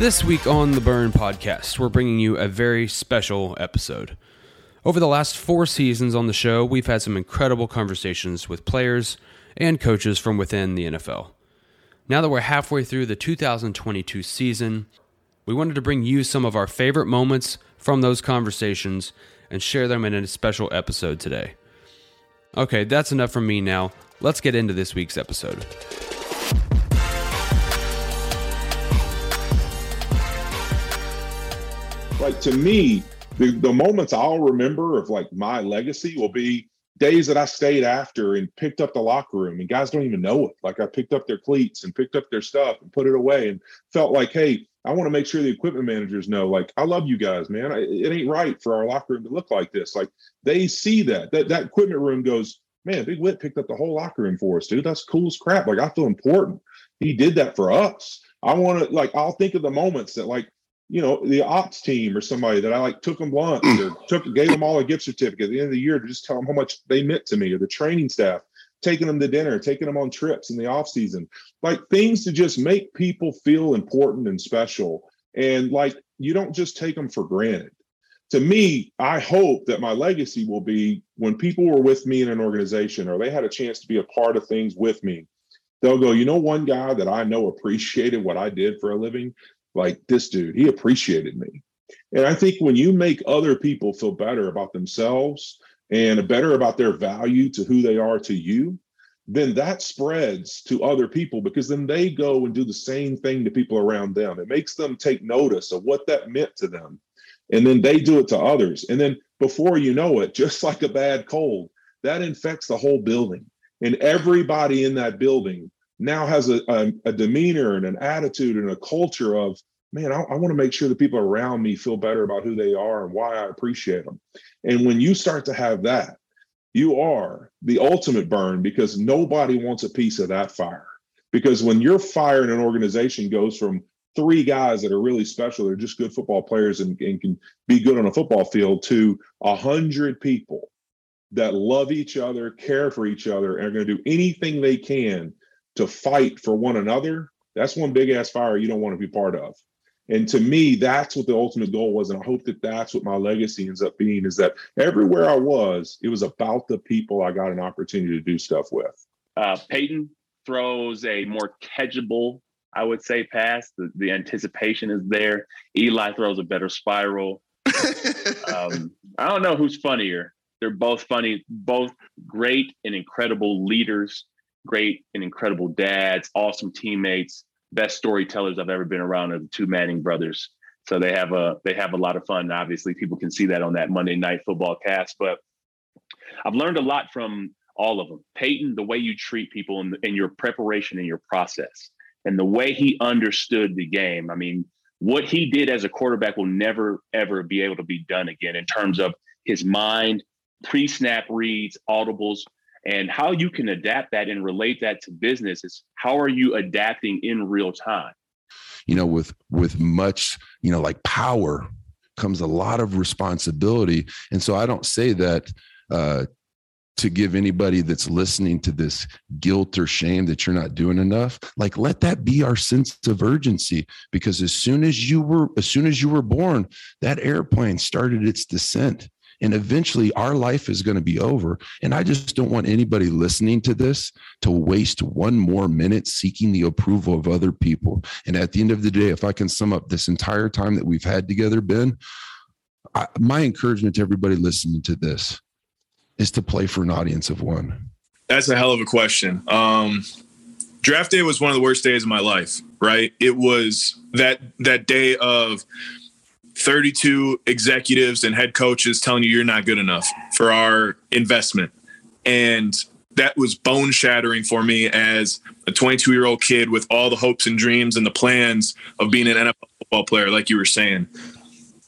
This week on the Burn Podcast, we're bringing you a very special episode. Over the last four seasons on the show, we've had some incredible conversations with players and coaches from within the NFL. Now that we're halfway through the 2022 season, we wanted to bring you some of our favorite moments from those conversations and share them in a special episode today. Okay, that's enough from me now. Let's get into this week's episode. Like to me, the, the moments I'll remember of like my legacy will be days that I stayed after and picked up the locker room and guys don't even know it. Like I picked up their cleats and picked up their stuff and put it away and felt like, hey, I want to make sure the equipment managers know, like, I love you guys, man. It ain't right for our locker room to look like this. Like they see that that that equipment room goes, man, Big Whit picked up the whole locker room for us, dude. That's cool as crap. Like I feel important. He did that for us. I want to like I'll think of the moments that like you know, the ops team or somebody that I like took them lunch or took gave them all a gift certificate at the end of the year to just tell them how much they meant to me, or the training staff taking them to dinner, taking them on trips in the off season, like things to just make people feel important and special. And like you don't just take them for granted. To me, I hope that my legacy will be when people were with me in an organization or they had a chance to be a part of things with me, they'll go, you know, one guy that I know appreciated what I did for a living like this dude, he appreciated me. And I think when you make other people feel better about themselves and better about their value to who they are to you, then that spreads to other people because then they go and do the same thing to people around them. It makes them take notice of what that meant to them. And then they do it to others. And then before you know it, just like a bad cold, that infects the whole building. And everybody in that building now has a, a, a demeanor and an attitude and a culture of, man, I, I want to make sure the people around me feel better about who they are and why I appreciate them. And when you start to have that, you are the ultimate burn because nobody wants a piece of that fire. Because when your fire in an organization goes from three guys that are really special, they're just good football players and, and can be good on a football field, to a hundred people that love each other, care for each other, and are going to do anything they can to fight for one another, that's one big ass fire you don't want to be part of. And to me, that's what the ultimate goal was. And I hope that that's what my legacy ends up being is that everywhere I was, it was about the people I got an opportunity to do stuff with. Uh, Peyton throws a more catchable, I would say, pass. The, the anticipation is there. Eli throws a better spiral. um, I don't know who's funnier. They're both funny, both great and incredible leaders great and incredible dads, awesome teammates, best storytellers I've ever been around are the two Manning brothers. So they have a they have a lot of fun. Obviously, people can see that on that Monday night football cast. But I've learned a lot from all of them. Peyton, the way you treat people and, and your preparation and your process, and the way he understood the game. I mean, what he did as a quarterback will never ever be able to be done again in terms of his mind, pre-snap reads, audibles, and how you can adapt that and relate that to business is how are you adapting in real time? You know with with much you know like power comes a lot of responsibility. And so i don't say that uh to give anybody that's listening to this guilt or shame that you're not doing enough like let that be our sense of urgency. Because as soon as you were as soon as you were born that airplane started its descent and eventually our life is going to be over. And I just don't want anybody listening to this to waste one more minute seeking the approval of other people. And at the end of the day, if I can sum up this entire time that we've had together, Ben, I, my encouragement to everybody listening to this is to play for an audience of one. That's a hell of a question. Um, draft day was one of the worst days of my life, right? It was that that day of 32 executives and head coaches telling you you're not good enough for our investment. And that was bone shattering for me as a 22 year old kid with all the hopes and dreams and the plans of being an NFL football player, like you were saying.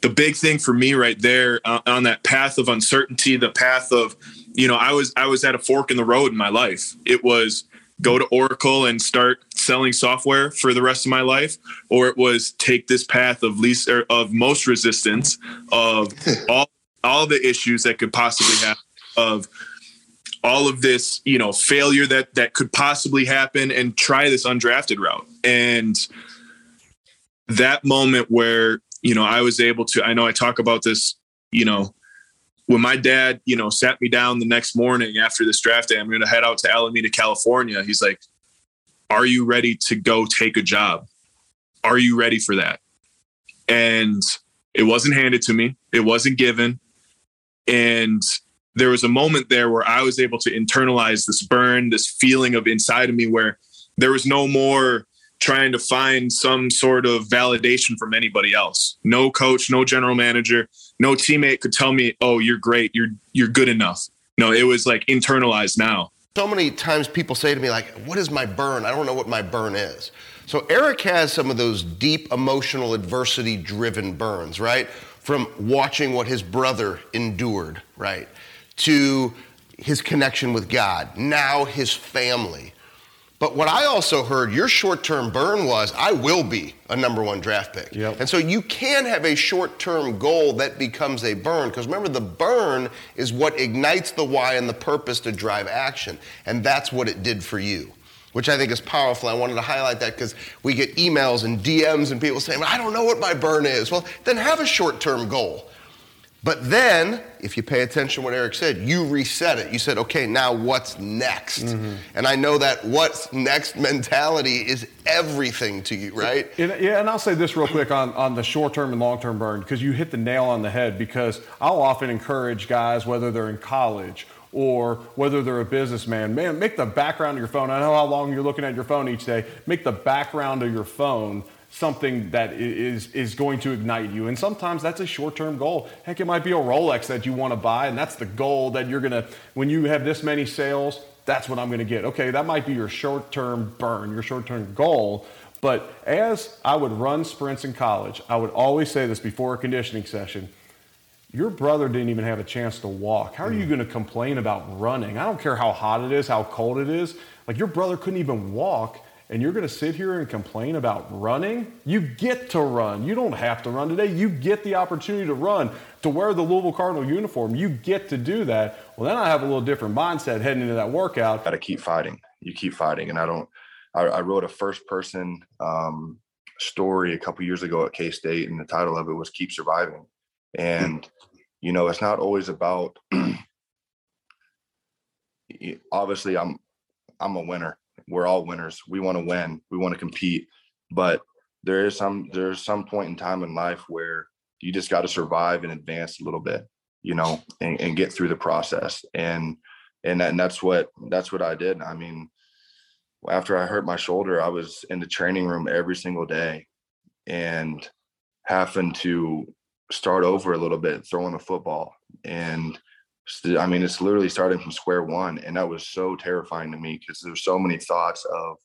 The big thing for me right there uh, on that path of uncertainty, the path of, you know, I was I was at a fork in the road in my life. It was go to Oracle and start selling software for the rest of my life, or it was take this path of least or of most resistance of all all the issues that could possibly happen of all of this you know failure that that could possibly happen and try this undrafted route. And that moment where, you know, I was able to, I know I talk about this, you know, when my dad, you know, sat me down the next morning after this draft day, I'm going to head out to Alameda, California. He's like, Are you ready to go take a job? Are you ready for that? And it wasn't handed to me, it wasn't given. And there was a moment there where I was able to internalize this burn, this feeling of inside of me where there was no more trying to find some sort of validation from anybody else. No coach, no general manager, no teammate could tell me, "Oh, you're great. You're you're good enough." No, it was like internalized now. So many times people say to me like, "What is my burn? I don't know what my burn is." So Eric has some of those deep emotional adversity driven burns, right? From watching what his brother endured, right? To his connection with God, now his family but what I also heard, your short term burn was, I will be a number one draft pick. Yep. And so you can have a short term goal that becomes a burn. Because remember, the burn is what ignites the why and the purpose to drive action. And that's what it did for you, which I think is powerful. I wanted to highlight that because we get emails and DMs and people saying, I don't know what my burn is. Well, then have a short term goal. But then, if you pay attention to what Eric said, you reset it. You said, okay, now what's next? Mm-hmm. And I know that what's next mentality is everything to you, right? yeah, and I'll say this real quick on, on the short term and long term burn, because you hit the nail on the head. Because I'll often encourage guys, whether they're in college or whether they're a businessman, man, make the background of your phone. I know how long you're looking at your phone each day. Make the background of your phone something that is is going to ignite you. And sometimes that's a short-term goal. Heck, it might be a Rolex that you want to buy, and that's the goal that you're gonna when you have this many sales. That's what I'm going to get. Okay, that might be your short-term burn, your short-term goal. But as I would run sprints in college, I would always say this before a conditioning session. Your brother didn't even have a chance to walk. How are you mm. going to complain about running? I don't care how hot it is, how cold it is. Like your brother couldn't even walk and you're going to sit here and complain about running? You get to run. You don't have to run today. You get the opportunity to run, to wear the Louisville Cardinal uniform. You get to do that. Well, then I have a little different mindset heading into that workout. Got to keep fighting. You keep fighting. And I don't, I, I wrote a first person um, story a couple years ago at K State, and the title of it was Keep Surviving. And, you know, it's not always about, obviously, I'm, I'm a winner we're all winners. We want to win. We want to compete. But there is some there's some point in time in life where you just got to survive and advance a little bit, you know, and, and get through the process. And and, that, and that's what that's what I did. I mean, after I hurt my shoulder, I was in the training room every single day and having to start over a little bit, throwing a football. And I mean, it's literally starting from square one. And that was so terrifying to me because there's so many thoughts of,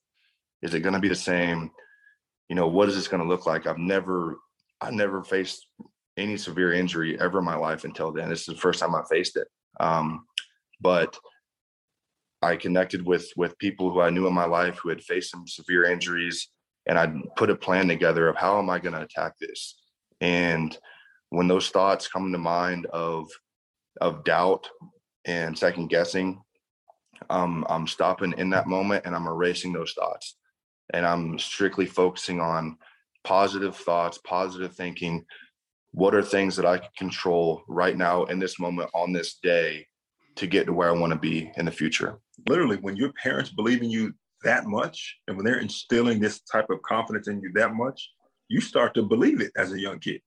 is it going to be the same? You know, what is this going to look like? I've never, I never faced any severe injury ever in my life until then. This is the first time I faced it. Um, but I connected with with people who I knew in my life who had faced some severe injuries, and I put a plan together of how am I going to attack this. And when those thoughts come to mind of of doubt and second guessing, um, I'm stopping in that moment and I'm erasing those thoughts. And I'm strictly focusing on positive thoughts, positive thinking. What are things that I can control right now in this moment on this day to get to where I want to be in the future? Literally, when your parents believe in you that much and when they're instilling this type of confidence in you that much, you start to believe it as a young kid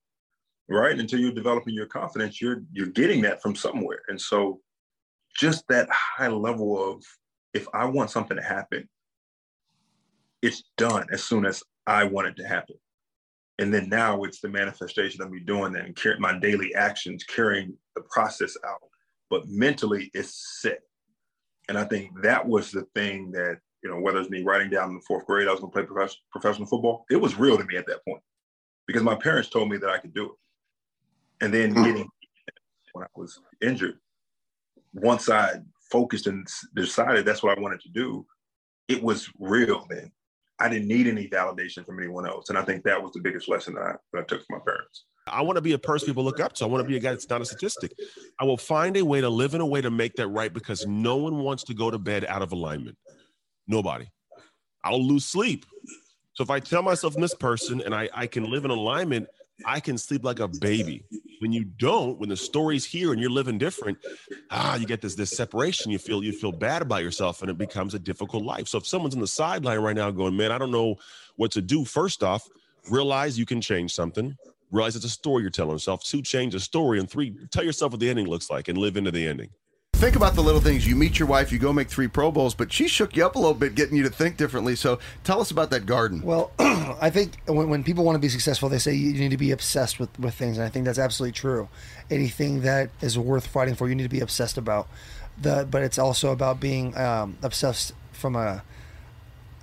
right? Until you're developing your confidence, you're you're getting that from somewhere. And so just that high level of if I want something to happen, it's done as soon as I want it to happen. And then now it's the manifestation of me doing that and carrying my daily actions, carrying the process out. But mentally, it's set. And I think that was the thing that, you know, whether it's me writing down in the fourth grade, I was going to play prof- professional football, it was real to me at that point because my parents told me that I could do it and then hmm. getting when I was injured, once I focused and decided that's what I wanted to do, it was real then. I didn't need any validation from anyone else. And I think that was the biggest lesson that I, that I took from my parents. I want to be a person people look up to. I want to be a guy that's not a statistic. I will find a way to live in a way to make that right because no one wants to go to bed out of alignment. Nobody. I'll lose sleep So if I tell myself I'm this person and I, I can live in alignment, I can sleep like a baby. When you don't, when the story's here and you're living different, ah, you get this this separation. You feel you feel bad about yourself, and it becomes a difficult life. So if someone's on the sideline right now going, "Man, I don't know what to do," first off, realize you can change something. Realize it's a story you're telling yourself. Two, change the story, and three, tell yourself what the ending looks like and live into the ending think about the little things. You meet your wife, you go make three Pro Bowls, but she shook you up a little bit, getting you to think differently. So tell us about that garden. Well, I think when, when people want to be successful, they say you need to be obsessed with, with things, and I think that's absolutely true. Anything that is worth fighting for, you need to be obsessed about. The, but it's also about being um, obsessed from a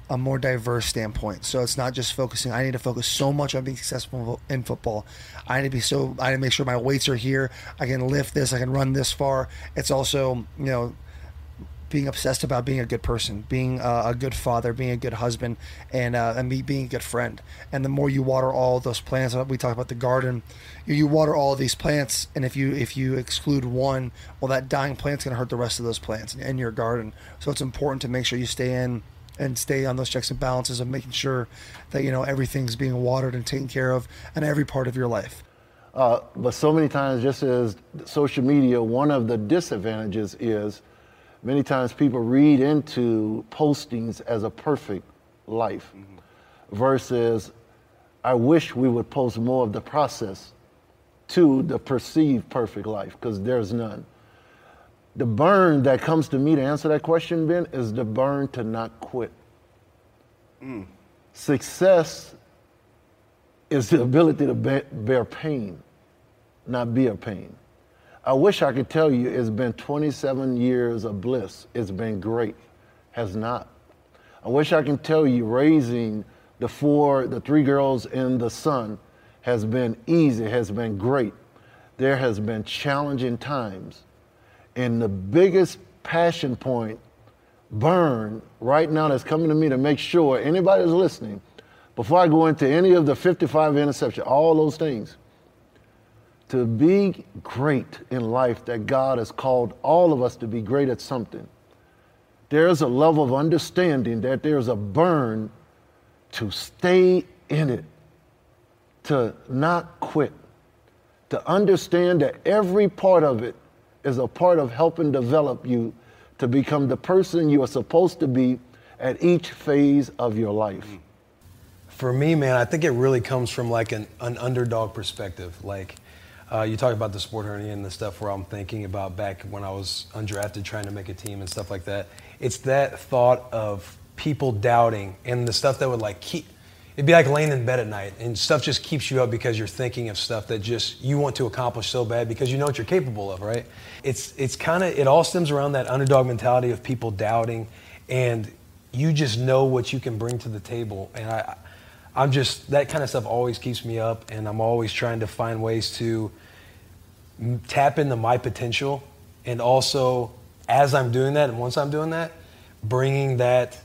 a more diverse standpoint. So it's not just focusing. I need to focus so much on being successful in football. I need to be so. I need to make sure my weights are here. I can lift this. I can run this far. It's also you know being obsessed about being a good person, being a good father, being a good husband, and uh, and me being a good friend. And the more you water all those plants, uh, we talk about the garden. You, you water all these plants, and if you if you exclude one, well, that dying plant's going to hurt the rest of those plants in, in your garden. So it's important to make sure you stay in and stay on those checks and balances of making sure that you know everything's being watered and taken care of in every part of your life. Uh, but so many times, just as social media, one of the disadvantages is many times people read into postings as a perfect life mm-hmm. versus I wish we would post more of the process to the perceived perfect life because there's none. The burn that comes to me to answer that question, Ben, is the burn to not quit. Mm. Success is the ability to bear pain, not be a pain. I wish I could tell you it's been 27 years of bliss. It's been great. Has not. I wish I can tell you raising the four, the three girls and the son has been easy, has been great. There has been challenging times. And the biggest passion point burn right now that's coming to me to make sure anybody that's listening, before I go into any of the 55 interception, all those things, to be great in life that God has called all of us to be great at something. There's a level of understanding that there's a burn to stay in it, to not quit, to understand that every part of it is a part of helping develop you to become the person you are supposed to be at each phase of your life? For me, man, I think it really comes from like an, an underdog perspective. Like, uh, you talk about the sport hernia and the stuff where I'm thinking about back when I was undrafted trying to make a team and stuff like that. It's that thought of people doubting and the stuff that would like keep it'd be like laying in bed at night and stuff just keeps you up because you're thinking of stuff that just you want to accomplish so bad because you know what you're capable of right? It's it's kind of it all stems around that underdog mentality of people doubting and you just know what you can bring to the table and i i'm just that kind of stuff always keeps me up and i'm always trying to find ways to tap into my potential and also as i'm doing that and once i'm doing that bringing that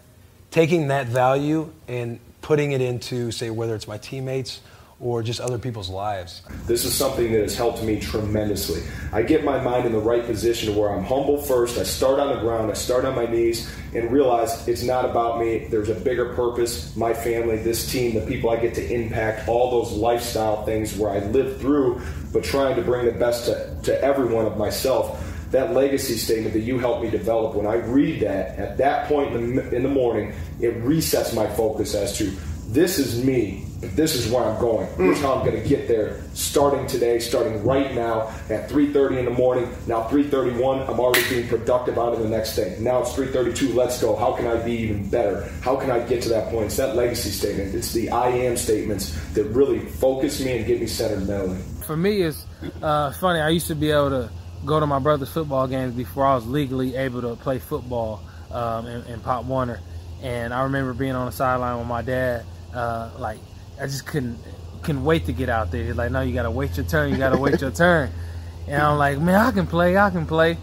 taking that value and putting it into, say, whether it's my teammates or just other people's lives. This is something that has helped me tremendously. I get my mind in the right position where I'm humble first. I start on the ground, I start on my knees, and realize it's not about me. There's a bigger purpose my family, this team, the people I get to impact, all those lifestyle things where I live through, but trying to bring the best to, to everyone of myself that legacy statement that you helped me develop, when I read that at that point in the, in the morning, it resets my focus as to this is me. This is where I'm going. Here's how I'm going to get there. Starting today, starting right now at 3:30 in the morning. Now 3:31, I'm already being productive out of the next day. Now it's 3:32. Let's go. How can I be even better? How can I get to that point? It's that legacy statement. It's the I am statements that really focus me and get me centered mentally. For me, it's uh, funny. I used to be able to go to my brother's football games before I was legally able to play football um, in, in, Pop Warner. And I remember being on the sideline with my dad. Uh, like I just couldn't couldn't wait to get out there. He's like, "No, you gotta wait your turn. You gotta wait your turn." And I'm like, "Man, I can play. I can play."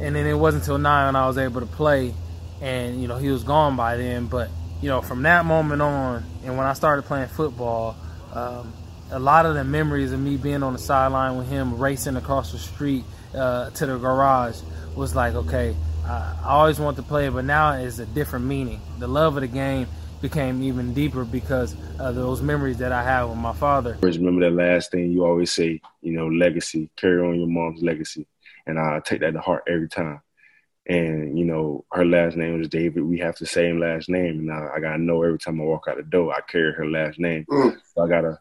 And then it wasn't until nine when I was able to play. And you know, he was gone by then. But you know, from that moment on, and when I started playing football, um, a lot of the memories of me being on the sideline with him racing across the street uh, to the garage was like, okay, I always want to play it, but now it's a different meaning. The love of the game became even deeper because of those memories that I have with my father. Remember that last thing you always say, you know, legacy, carry on your mom's legacy. And I take that to heart every time. And, you know, her last name was David. We have the same last name. And I, I gotta know every time I walk out the door, I carry her last name. Mm. So I gotta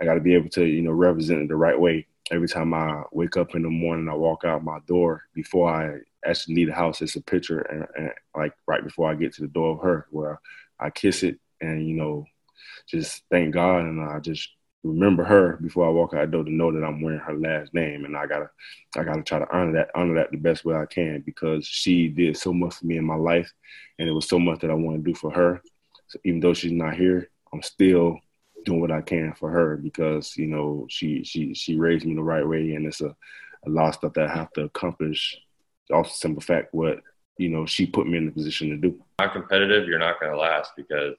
I gotta be able to, you know, represent it the right way. Every time I wake up in the morning, I walk out my door before I actually leave the house. It's a picture, and, and like right before I get to the door of her, where I kiss it and you know, just thank God, and I just remember her before I walk out the door to know that I'm wearing her last name, and I gotta, I gotta try to honor that, honor that the best way I can because she did so much for me in my life, and it was so much that I want to do for her. So even though she's not here, I'm still doing what I can for her because you know she she she raised me the right way, and it's a, a lot of stuff that I have to accomplish. The simple fact what you know she put me in the position to do. Not competitive, you're not going to last because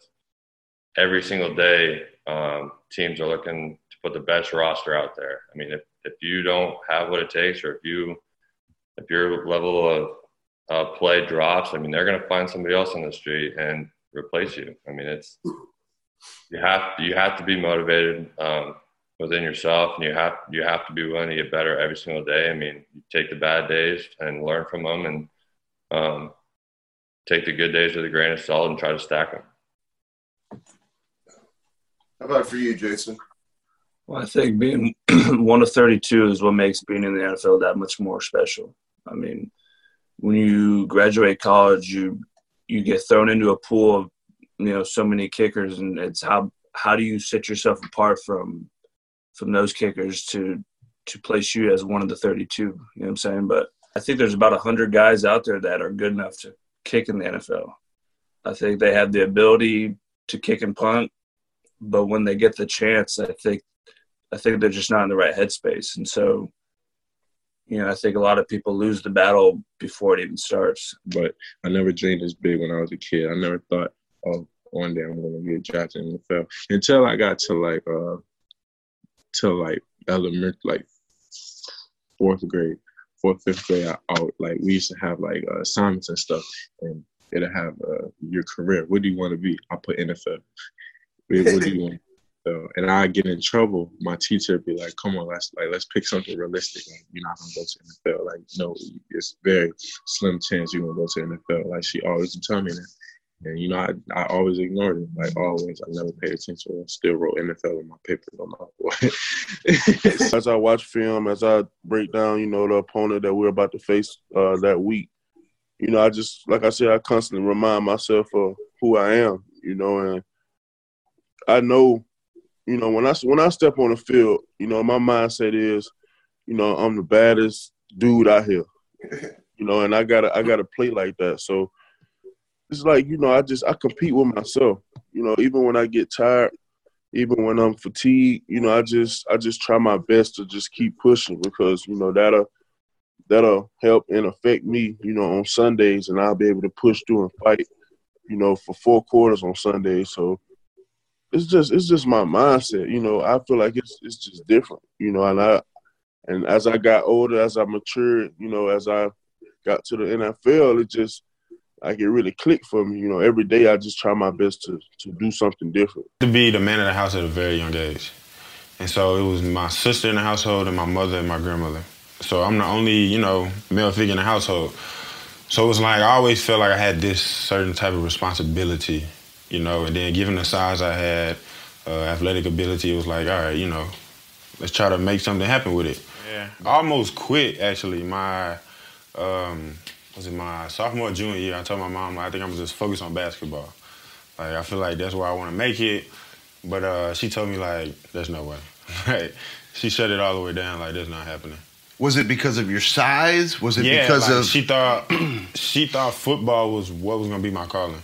every single day um, teams are looking to put the best roster out there. I mean, if if you don't have what it takes, or if you if your level of uh, play drops, I mean, they're going to find somebody else on the street and replace you. I mean, it's you have you have to be motivated um, within yourself, and you have you have to be willing to get better every single day. I mean, you take the bad days and learn from them, and um, take the good days with a grain of salt and try to stack them. How about for you, Jason? Well, I think being one of 32 is what makes being in the NFL that much more special. I mean, when you graduate college, you you get thrown into a pool of you know so many kickers, and it's how how do you set yourself apart from from those kickers to to place you as one of the 32? You know what I'm saying? But I think there's about 100 guys out there that are good enough to kick in the NFL. I think they have the ability to kick and punt, but when they get the chance, I think I think they're just not in the right headspace. And so, you know, I think a lot of people lose the battle before it even starts. But I never dreamed this big when I was a kid. I never thought, oh, one day I'm gonna get drafted in the NFL until I got to like uh till like elementary like fourth grade, fourth fifth grade. I, I like we used to have like uh, assignments and stuff, and it'll have uh, your career. What do you want to be? I put NFL. What do you want? So, and I get in trouble. My teacher would be like, "Come on, let's like let's pick something realistic. Like, you're not gonna go to NFL. Like, no, it's very slim chance you're gonna go to NFL." Like she always tell me that. And you know, I, I always ignored it. Like always, I never paid attention. I still wrote NFL in my papers on my board. as I watch film, as I break down, you know, the opponent that we're about to face uh, that week, you know, I just like I said, I constantly remind myself of who I am, you know, and I know, you know, when I when I step on the field, you know, my mindset is, you know, I'm the baddest dude out here, you know, and I gotta I gotta play like that. So it's like you know, I just I compete with myself, you know, even when I get tired, even when I'm fatigued, you know, I just I just try my best to just keep pushing because you know that'll that'll help and affect me, you know, on Sundays, and I'll be able to push through and fight, you know, for four quarters on Sundays. So it's just it's just my mindset, you know. I feel like it's it's just different, you know, and I and as I got older, as I matured, you know, as I got to the NFL, it just like it really clicked for me. You know, every day I just try my best to to do something different. To be the man of the house at a very young age, and so it was my sister in the household and my mother and my grandmother. So I'm the only you know male figure in the household. So it was like I always felt like I had this certain type of responsibility, you know. And then given the size I had, uh, athletic ability, it was like all right, you know, let's try to make something happen with it. Yeah. I almost quit actually. My um, was it my sophomore junior year? I told my mom I think I'm just focused on basketball. Like I feel like that's where I want to make it. But uh, she told me like there's no way. Right? she shut it all the way down. Like that's not happening. Was it because of your size? Was it yeah, because like, of she thought she thought football was what was gonna be my calling.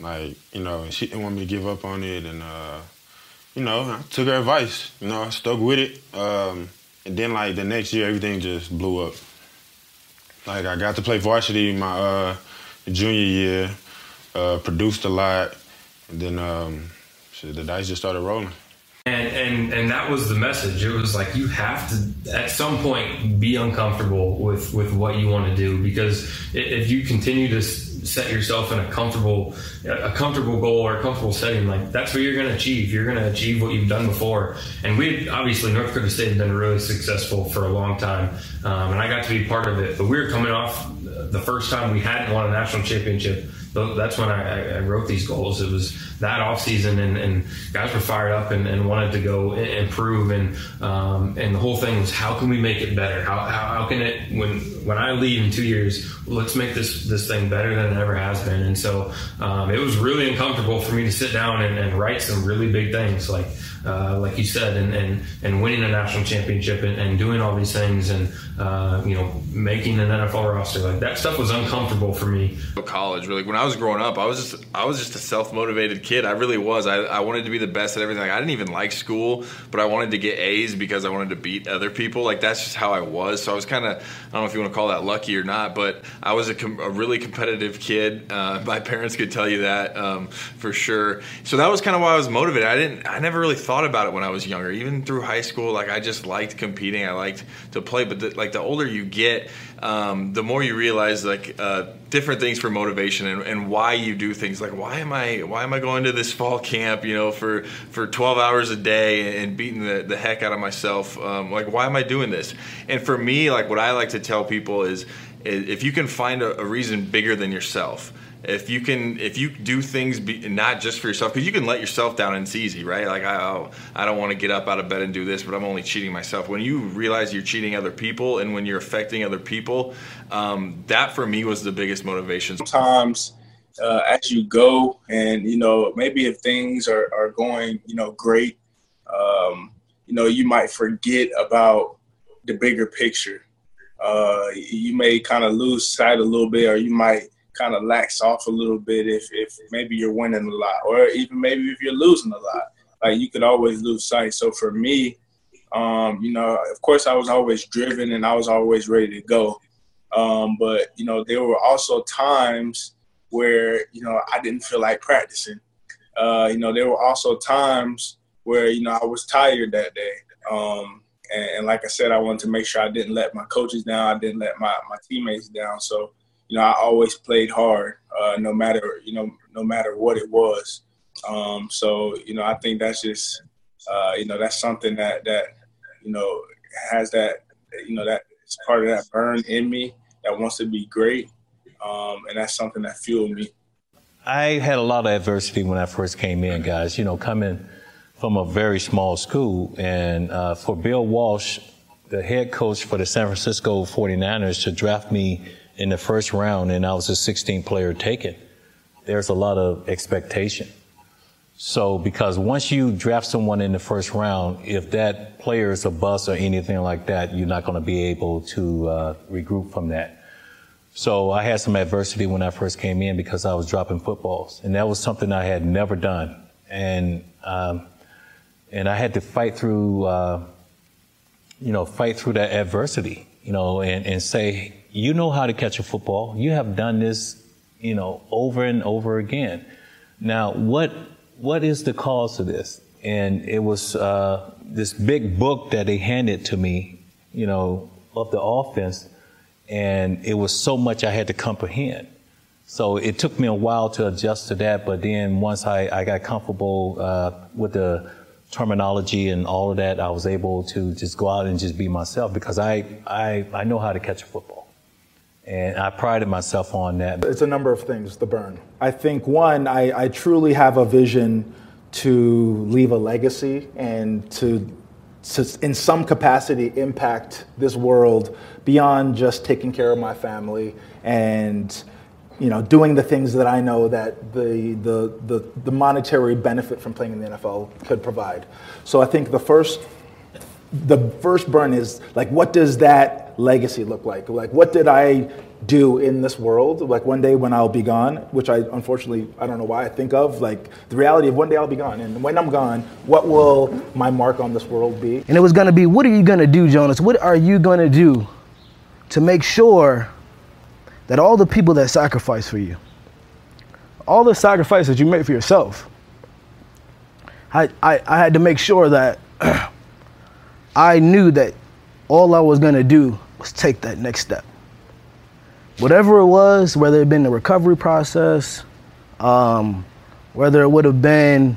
Like you know, she didn't want me to give up on it, and uh, you know, I took her advice. You know, I stuck with it. Um, and then like the next year, everything just blew up. Like I got to play varsity my uh, junior year, uh, produced a lot, and then um, shit, the dice just started rolling. And, and and that was the message. It was like you have to at some point be uncomfortable with with what you want to do because if you continue to set yourself in a comfortable a comfortable goal or a comfortable setting, like that's what you're going to achieve. You're going to achieve what you've done before. And we obviously North Dakota State has been really successful for a long time, um, and I got to be part of it. But we were coming off the first time we hadn't won a national championship that's when I, I, wrote these goals. It was that off season, and, and guys were fired up and, and wanted to go improve, and um, and the whole thing was how can we make it better? How, how, how, can it when when I leave in two years? Let's make this this thing better than it ever has been. And so um, it was really uncomfortable for me to sit down and, and write some really big things like uh, like you said, and, and, and winning a national championship and, and doing all these things and, uh, you know, making an NFL roster. Like that stuff was uncomfortable for me. College, really, when I was growing up, I was just, I was just a self motivated kid. I really was. I, I wanted to be the best at everything. Like, I didn't even like school, but I wanted to get A's because I wanted to beat other people. Like that's just how I was. So I was kind of, I don't know if you want to call that lucky or not, but I was a, com- a really competitive kid. Uh, my parents could tell you that um, for sure. So that was kind of why I was motivated. I didn't, I never really thought thought about it when I was younger. Even through high school, like I just liked competing. I liked to play. But the, like the older you get, um, the more you realize like uh, different things for motivation and, and, why you do things. Like why am I why am I going to this fall camp? You know, for for 12 hours a day and beating the, the heck out of myself. Um, like why am I doing this? And for me, like what I like to tell people is, if you can find a, a reason bigger than yourself if you can if you do things be, not just for yourself because you can let yourself down and it's easy right like I, oh, I don't want to get up out of bed and do this but i'm only cheating myself when you realize you're cheating other people and when you're affecting other people um, that for me was the biggest motivation sometimes uh, as you go and you know maybe if things are, are going you know great um, you know you might forget about the bigger picture uh, you may kind of lose sight a little bit or you might kind of lax off a little bit if, if maybe you're winning a lot or even maybe if you're losing a lot. Like you could always lose sight. So for me, um, you know, of course I was always driven and I was always ready to go. Um, but you know, there were also times where you know I didn't feel like practicing. Uh, you know, there were also times where you know I was tired that day. Um, and, and, like I said, I wanted to make sure I didn't let my coaches down. I didn't let my, my teammates down. So you know, I always played hard, uh, no matter you know, no matter what it was. Um, so you know, I think that's just uh, you know that's something that that you know has that you know that it's part of that burn in me that wants to be great, um, and that's something that fueled me. I had a lot of adversity when I first came in, guys. You know, coming from a very small school, and uh, for Bill Walsh, the head coach for the San Francisco 49ers, to draft me in the first round and I was a 16th player taken, there's a lot of expectation. So, because once you draft someone in the first round, if that player is a bust or anything like that, you're not going to be able to uh, regroup from that. So, I had some adversity when I first came in because I was dropping footballs, and that was something I had never done, and um, and I had to fight through, uh, you know, fight through that adversity, you know, and, and say, you know how to catch a football. You have done this, you know, over and over again. Now, what what is the cause of this? And it was uh, this big book that they handed to me, you know, of the offense, and it was so much I had to comprehend. So it took me a while to adjust to that, but then once I, I got comfortable uh, with the terminology and all of that, I was able to just go out and just be myself because I, I, I know how to catch a football. And I prided myself on that. It's a number of things, the burn. I think, one, I, I truly have a vision to leave a legacy and to, to, in some capacity, impact this world beyond just taking care of my family and you know, doing the things that I know that the, the, the, the monetary benefit from playing in the NFL could provide. So I think the first the first burn is like, what does that legacy look like? Like, what did I do in this world? Like, one day when I'll be gone, which I unfortunately, I don't know why I think of, like, the reality of one day I'll be gone. And when I'm gone, what will my mark on this world be? And it was gonna be, what are you gonna do, Jonas? What are you gonna do to make sure that all the people that sacrifice for you, all the sacrifices you make for yourself, I, I, I had to make sure that I knew that all I was going to do was take that next step. whatever it was, whether it had been the recovery process, um, whether it would have been,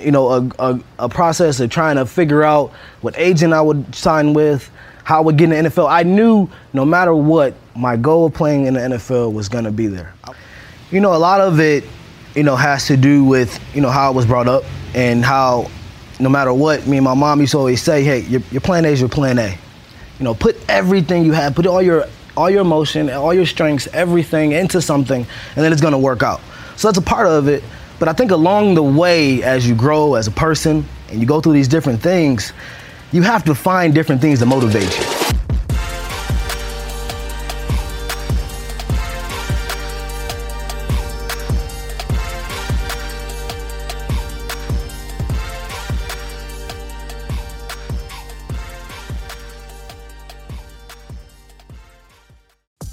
you know, a, a, a process of trying to figure out what agent I would sign with, how I would get in the NFL. I knew no matter what, my goal of playing in the NFL was going to be there. You know, a lot of it, you know, has to do with, you know, how I was brought up and how no matter what, me and my mom used to always say, hey, your, your plan A is your plan A. You know, put everything you have, put all your all your emotion, all your strengths, everything into something, and then it's gonna work out. So that's a part of it. But I think along the way, as you grow as a person and you go through these different things, you have to find different things to motivate you.